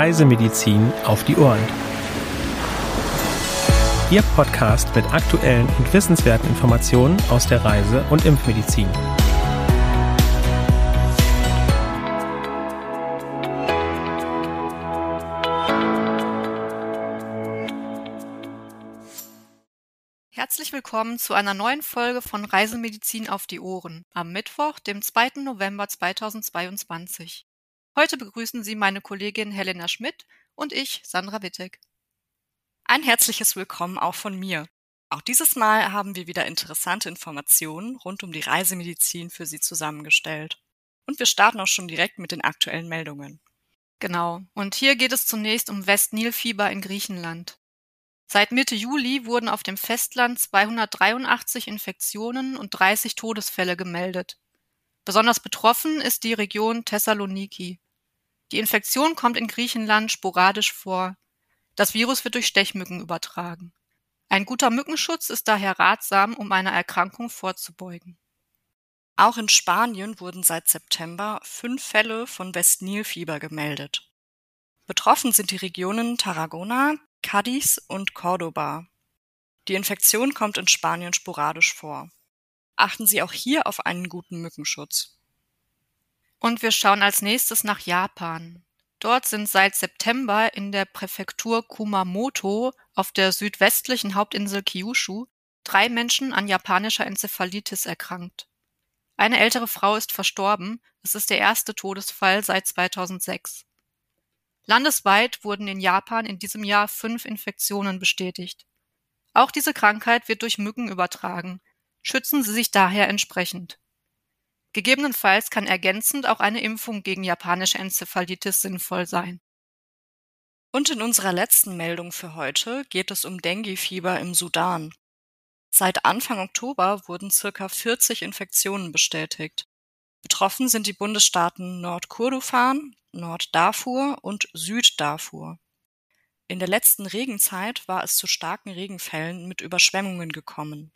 Reisemedizin auf die Ohren. Ihr Podcast mit aktuellen und wissenswerten Informationen aus der Reise- und Impfmedizin. Herzlich willkommen zu einer neuen Folge von Reisemedizin auf die Ohren am Mittwoch, dem 2. November 2022. Heute begrüßen Sie meine Kollegin Helena Schmidt und ich, Sandra Wittek. Ein herzliches Willkommen auch von mir. Auch dieses Mal haben wir wieder interessante Informationen rund um die Reisemedizin für Sie zusammengestellt. Und wir starten auch schon direkt mit den aktuellen Meldungen. Genau. Und hier geht es zunächst um Westnilfieber in Griechenland. Seit Mitte Juli wurden auf dem Festland 283 Infektionen und 30 Todesfälle gemeldet. Besonders betroffen ist die Region Thessaloniki. Die Infektion kommt in Griechenland sporadisch vor. Das Virus wird durch Stechmücken übertragen. Ein guter Mückenschutz ist daher ratsam, um einer Erkrankung vorzubeugen. Auch in Spanien wurden seit September fünf Fälle von Westnilfieber gemeldet. Betroffen sind die Regionen Tarragona, Cadiz und Cordoba. Die Infektion kommt in Spanien sporadisch vor. Achten Sie auch hier auf einen guten Mückenschutz. Und wir schauen als nächstes nach Japan. Dort sind seit September in der Präfektur Kumamoto auf der südwestlichen Hauptinsel Kyushu drei Menschen an japanischer Enzephalitis erkrankt. Eine ältere Frau ist verstorben. Es ist der erste Todesfall seit 2006. Landesweit wurden in Japan in diesem Jahr fünf Infektionen bestätigt. Auch diese Krankheit wird durch Mücken übertragen. Schützen Sie sich daher entsprechend. Gegebenenfalls kann ergänzend auch eine Impfung gegen japanische Enzephalitis sinnvoll sein. Und in unserer letzten Meldung für heute geht es um Dengue-Fieber im Sudan. Seit Anfang Oktober wurden circa 40 Infektionen bestätigt. Betroffen sind die Bundesstaaten Nordkurdufan, Norddarfur und Süddarfur. In der letzten Regenzeit war es zu starken Regenfällen mit Überschwemmungen gekommen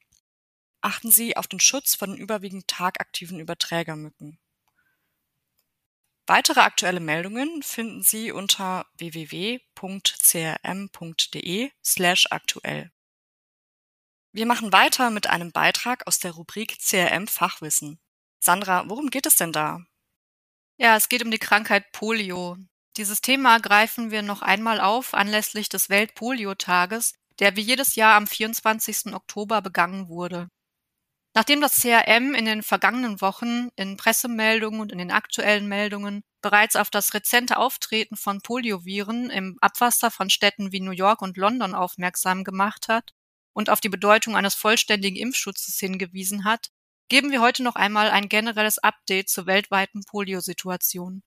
achten Sie auf den Schutz von den überwiegend tagaktiven Überträgermücken. Weitere aktuelle Meldungen finden Sie unter www.crm.de/aktuell. Wir machen weiter mit einem Beitrag aus der Rubrik CRM Fachwissen. Sandra, worum geht es denn da? Ja, es geht um die Krankheit Polio. Dieses Thema greifen wir noch einmal auf anlässlich des Weltpolio-Tages, der wie jedes Jahr am 24. Oktober begangen wurde. Nachdem das CRM in den vergangenen Wochen in Pressemeldungen und in den aktuellen Meldungen bereits auf das rezente Auftreten von Polioviren im Abwasser von Städten wie New York und London aufmerksam gemacht hat und auf die Bedeutung eines vollständigen Impfschutzes hingewiesen hat, geben wir heute noch einmal ein generelles Update zur weltweiten Poliosituation.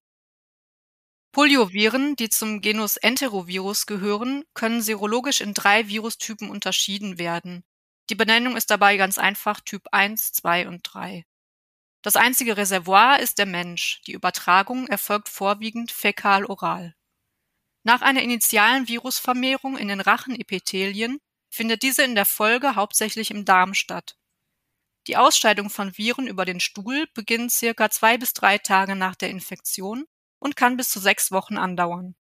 Polioviren, die zum Genus Enterovirus gehören, können serologisch in drei Virustypen unterschieden werden, die Benennung ist dabei ganz einfach Typ 1, 2 und 3. Das einzige Reservoir ist der Mensch. Die Übertragung erfolgt vorwiegend fäkal-oral. Nach einer initialen Virusvermehrung in den Rachenepithelien findet diese in der Folge hauptsächlich im Darm statt. Die Ausscheidung von Viren über den Stuhl beginnt circa zwei bis drei Tage nach der Infektion und kann bis zu sechs Wochen andauern.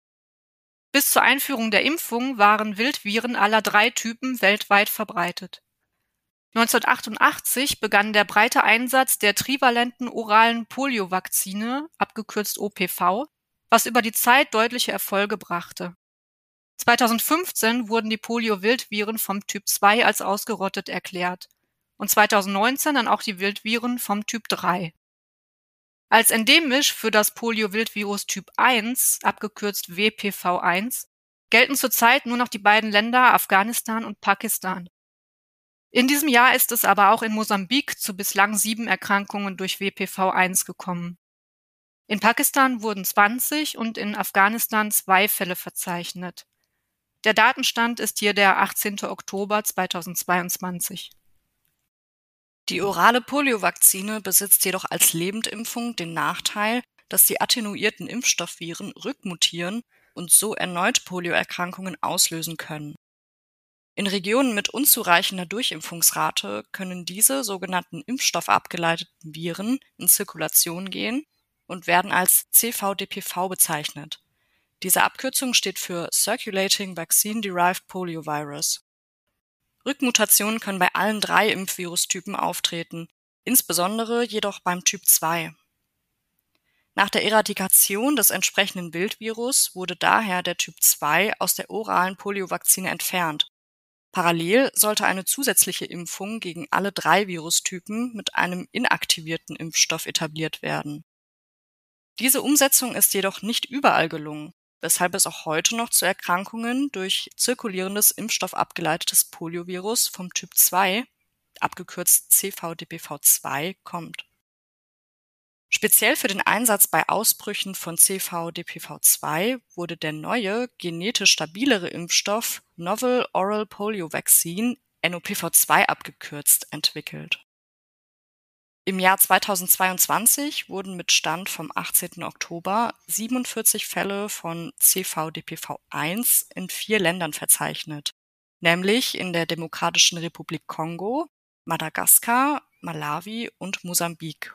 Bis zur Einführung der Impfung waren Wildviren aller drei Typen weltweit verbreitet. 1988 begann der breite Einsatz der trivalenten oralen Poliovakzine, abgekürzt OPV, was über die Zeit deutliche Erfolge brachte. 2015 wurden die Polio-Wildviren vom Typ 2 als ausgerottet erklärt und 2019 dann auch die Wildviren vom Typ 3. Als endemisch für das Polio-Wildvirus Typ 1, abgekürzt WPV1, gelten zurzeit nur noch die beiden Länder Afghanistan und Pakistan. In diesem Jahr ist es aber auch in Mosambik zu bislang sieben Erkrankungen durch WPV1 gekommen. In Pakistan wurden 20 und in Afghanistan zwei Fälle verzeichnet. Der Datenstand ist hier der 18. Oktober 2022. Die orale Poliovakzine besitzt jedoch als Lebendimpfung den Nachteil, dass die attenuierten Impfstoffviren rückmutieren und so erneut Polioerkrankungen auslösen können. In Regionen mit unzureichender Durchimpfungsrate können diese sogenannten impfstoffabgeleiteten Viren in Zirkulation gehen und werden als CVDPV bezeichnet. Diese Abkürzung steht für Circulating Vaccine-Derived Poliovirus. Rückmutationen können bei allen drei Impfvirustypen auftreten, insbesondere jedoch beim Typ 2. Nach der Eradikation des entsprechenden Wildvirus wurde daher der Typ 2 aus der oralen Poliovakzine entfernt. Parallel sollte eine zusätzliche Impfung gegen alle drei Virustypen mit einem inaktivierten Impfstoff etabliert werden. Diese Umsetzung ist jedoch nicht überall gelungen, weshalb es auch heute noch zu Erkrankungen durch zirkulierendes impfstoffabgeleitetes Poliovirus vom Typ 2, abgekürzt CVDPV2, kommt. Speziell für den Einsatz bei Ausbrüchen von CVDPV2 wurde der neue, genetisch stabilere Impfstoff Novel Oral Polio Vaccine NOPV2 abgekürzt entwickelt. Im Jahr 2022 wurden mit Stand vom 18. Oktober 47 Fälle von CVDPV1 in vier Ländern verzeichnet, nämlich in der Demokratischen Republik Kongo, Madagaskar, Malawi und Mosambik.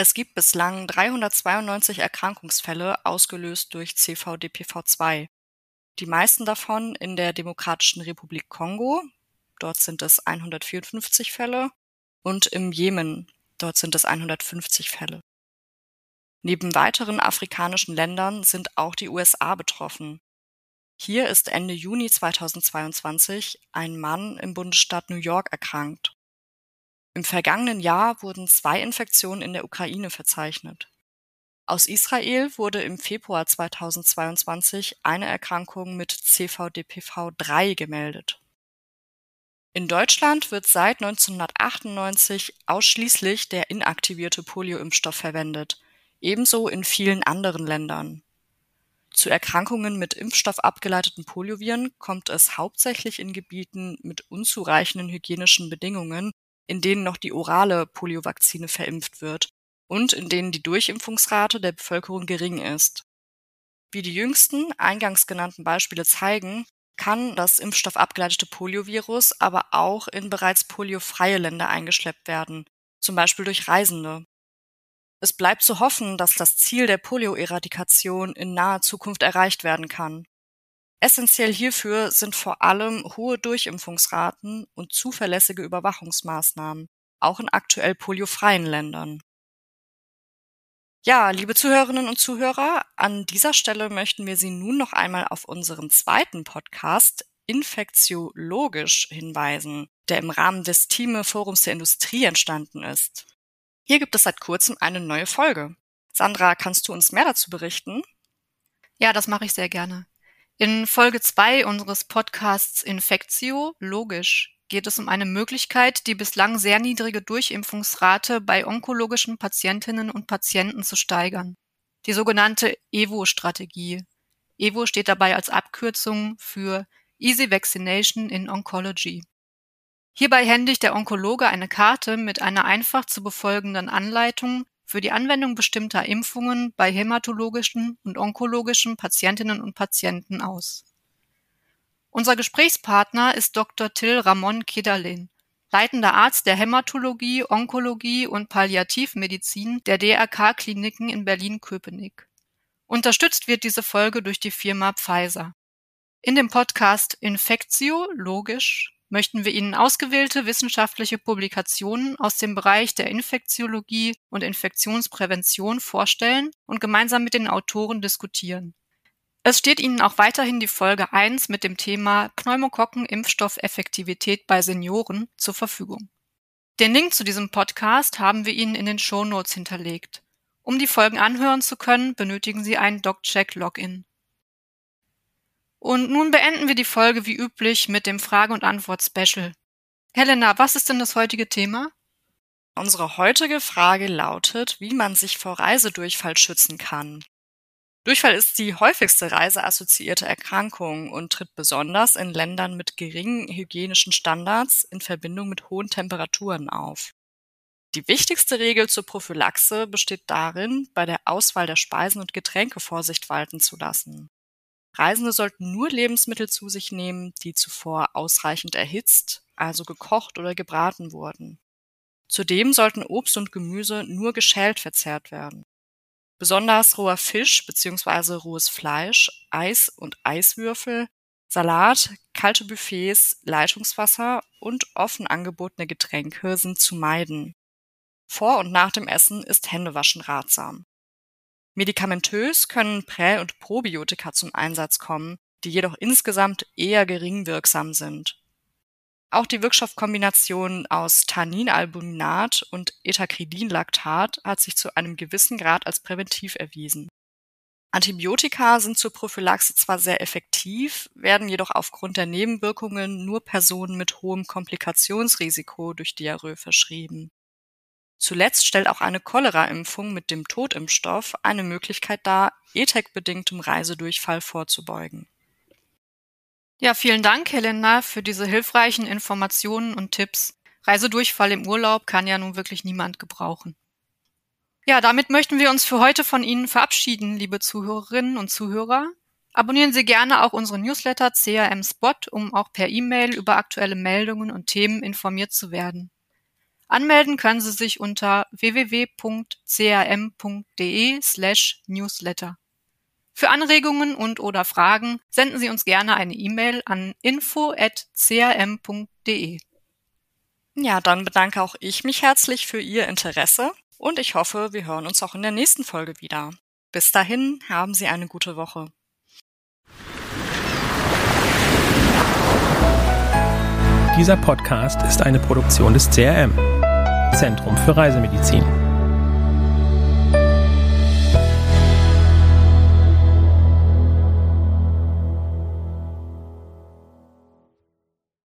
Es gibt bislang 392 Erkrankungsfälle ausgelöst durch CVDPV2. Die meisten davon in der Demokratischen Republik Kongo, dort sind es 154 Fälle, und im Jemen, dort sind es 150 Fälle. Neben weiteren afrikanischen Ländern sind auch die USA betroffen. Hier ist Ende Juni 2022 ein Mann im Bundesstaat New York erkrankt. Im vergangenen Jahr wurden zwei Infektionen in der Ukraine verzeichnet. Aus Israel wurde im Februar 2022 eine Erkrankung mit CVDPV3 gemeldet. In Deutschland wird seit 1998 ausschließlich der inaktivierte Polioimpfstoff verwendet, ebenso in vielen anderen Ländern. Zu Erkrankungen mit impfstoffabgeleiteten Polioviren kommt es hauptsächlich in Gebieten mit unzureichenden hygienischen Bedingungen in denen noch die orale Poliovakzine verimpft wird und in denen die Durchimpfungsrate der Bevölkerung gering ist. Wie die jüngsten eingangs genannten Beispiele zeigen, kann das impfstoffabgeleitete Poliovirus aber auch in bereits poliofreie Länder eingeschleppt werden, zum Beispiel durch Reisende. Es bleibt zu hoffen, dass das Ziel der Polioeradikation in naher Zukunft erreicht werden kann. Essentiell hierfür sind vor allem hohe Durchimpfungsraten und zuverlässige Überwachungsmaßnahmen, auch in aktuell poliofreien Ländern. Ja, liebe Zuhörerinnen und Zuhörer, an dieser Stelle möchten wir Sie nun noch einmal auf unseren zweiten Podcast Infektiologisch hinweisen, der im Rahmen des Thieme Forums der Industrie entstanden ist. Hier gibt es seit kurzem eine neue Folge. Sandra, kannst du uns mehr dazu berichten? Ja, das mache ich sehr gerne. In Folge 2 unseres Podcasts Infektio logisch geht es um eine Möglichkeit, die bislang sehr niedrige Durchimpfungsrate bei onkologischen Patientinnen und Patienten zu steigern. Die sogenannte EVO-Strategie. EVO steht dabei als Abkürzung für Easy Vaccination in Oncology. Hierbei händigt der Onkologe eine Karte mit einer einfach zu befolgenden Anleitung für die Anwendung bestimmter Impfungen bei hämatologischen und onkologischen Patientinnen und Patienten aus. Unser Gesprächspartner ist Dr. Till Ramon Kedalin, leitender Arzt der Hämatologie, Onkologie und Palliativmedizin der DRK-Kliniken in Berlin-Köpenick. Unterstützt wird diese Folge durch die Firma Pfizer. In dem Podcast Infektio logisch möchten wir Ihnen ausgewählte wissenschaftliche Publikationen aus dem Bereich der Infektiologie und Infektionsprävention vorstellen und gemeinsam mit den Autoren diskutieren. Es steht Ihnen auch weiterhin die Folge 1 mit dem Thema Pneumokokken-Impfstoffeffektivität bei Senioren zur Verfügung. Den Link zu diesem Podcast haben wir Ihnen in den Show Notes hinterlegt. Um die Folgen anhören zu können, benötigen Sie ein DocCheck-Login. Und nun beenden wir die Folge wie üblich mit dem Frage- und Antwort-Special. Helena, was ist denn das heutige Thema? Unsere heutige Frage lautet, wie man sich vor Reisedurchfall schützen kann. Durchfall ist die häufigste reiseassoziierte Erkrankung und tritt besonders in Ländern mit geringen hygienischen Standards in Verbindung mit hohen Temperaturen auf. Die wichtigste Regel zur Prophylaxe besteht darin, bei der Auswahl der Speisen und Getränke Vorsicht walten zu lassen. Reisende sollten nur Lebensmittel zu sich nehmen, die zuvor ausreichend erhitzt, also gekocht oder gebraten wurden. Zudem sollten Obst und Gemüse nur geschält verzehrt werden. Besonders roher Fisch bzw. rohes Fleisch, Eis und Eiswürfel, Salat, kalte Buffets, Leitungswasser und offen angebotene Getränke sind zu meiden. Vor und nach dem Essen ist Händewaschen ratsam. Medikamentös können Prä- und Probiotika zum Einsatz kommen, die jedoch insgesamt eher gering wirksam sind. Auch die Wirkstoffkombination aus Tanninalbuminat und Ethacridinlactat hat sich zu einem gewissen Grad als präventiv erwiesen. Antibiotika sind zur Prophylaxe zwar sehr effektiv, werden jedoch aufgrund der Nebenwirkungen nur Personen mit hohem Komplikationsrisiko durch Diarrhoe verschrieben. Zuletzt stellt auch eine Cholera-Impfung mit dem Totimpfstoff eine Möglichkeit dar, ETEC-bedingtem Reisedurchfall vorzubeugen. Ja, vielen Dank, Helena, für diese hilfreichen Informationen und Tipps. Reisedurchfall im Urlaub kann ja nun wirklich niemand gebrauchen. Ja, damit möchten wir uns für heute von Ihnen verabschieden, liebe Zuhörerinnen und Zuhörer. Abonnieren Sie gerne auch unseren Newsletter CRM Spot, um auch per E-Mail über aktuelle Meldungen und Themen informiert zu werden. Anmelden können Sie sich unter www.crm.de slash newsletter. Für Anregungen und oder Fragen senden Sie uns gerne eine E-Mail an info.crm.de. Ja, dann bedanke auch ich mich herzlich für Ihr Interesse und ich hoffe, wir hören uns auch in der nächsten Folge wieder. Bis dahin, haben Sie eine gute Woche. Dieser Podcast ist eine Produktion des CRM, Zentrum für Reisemedizin.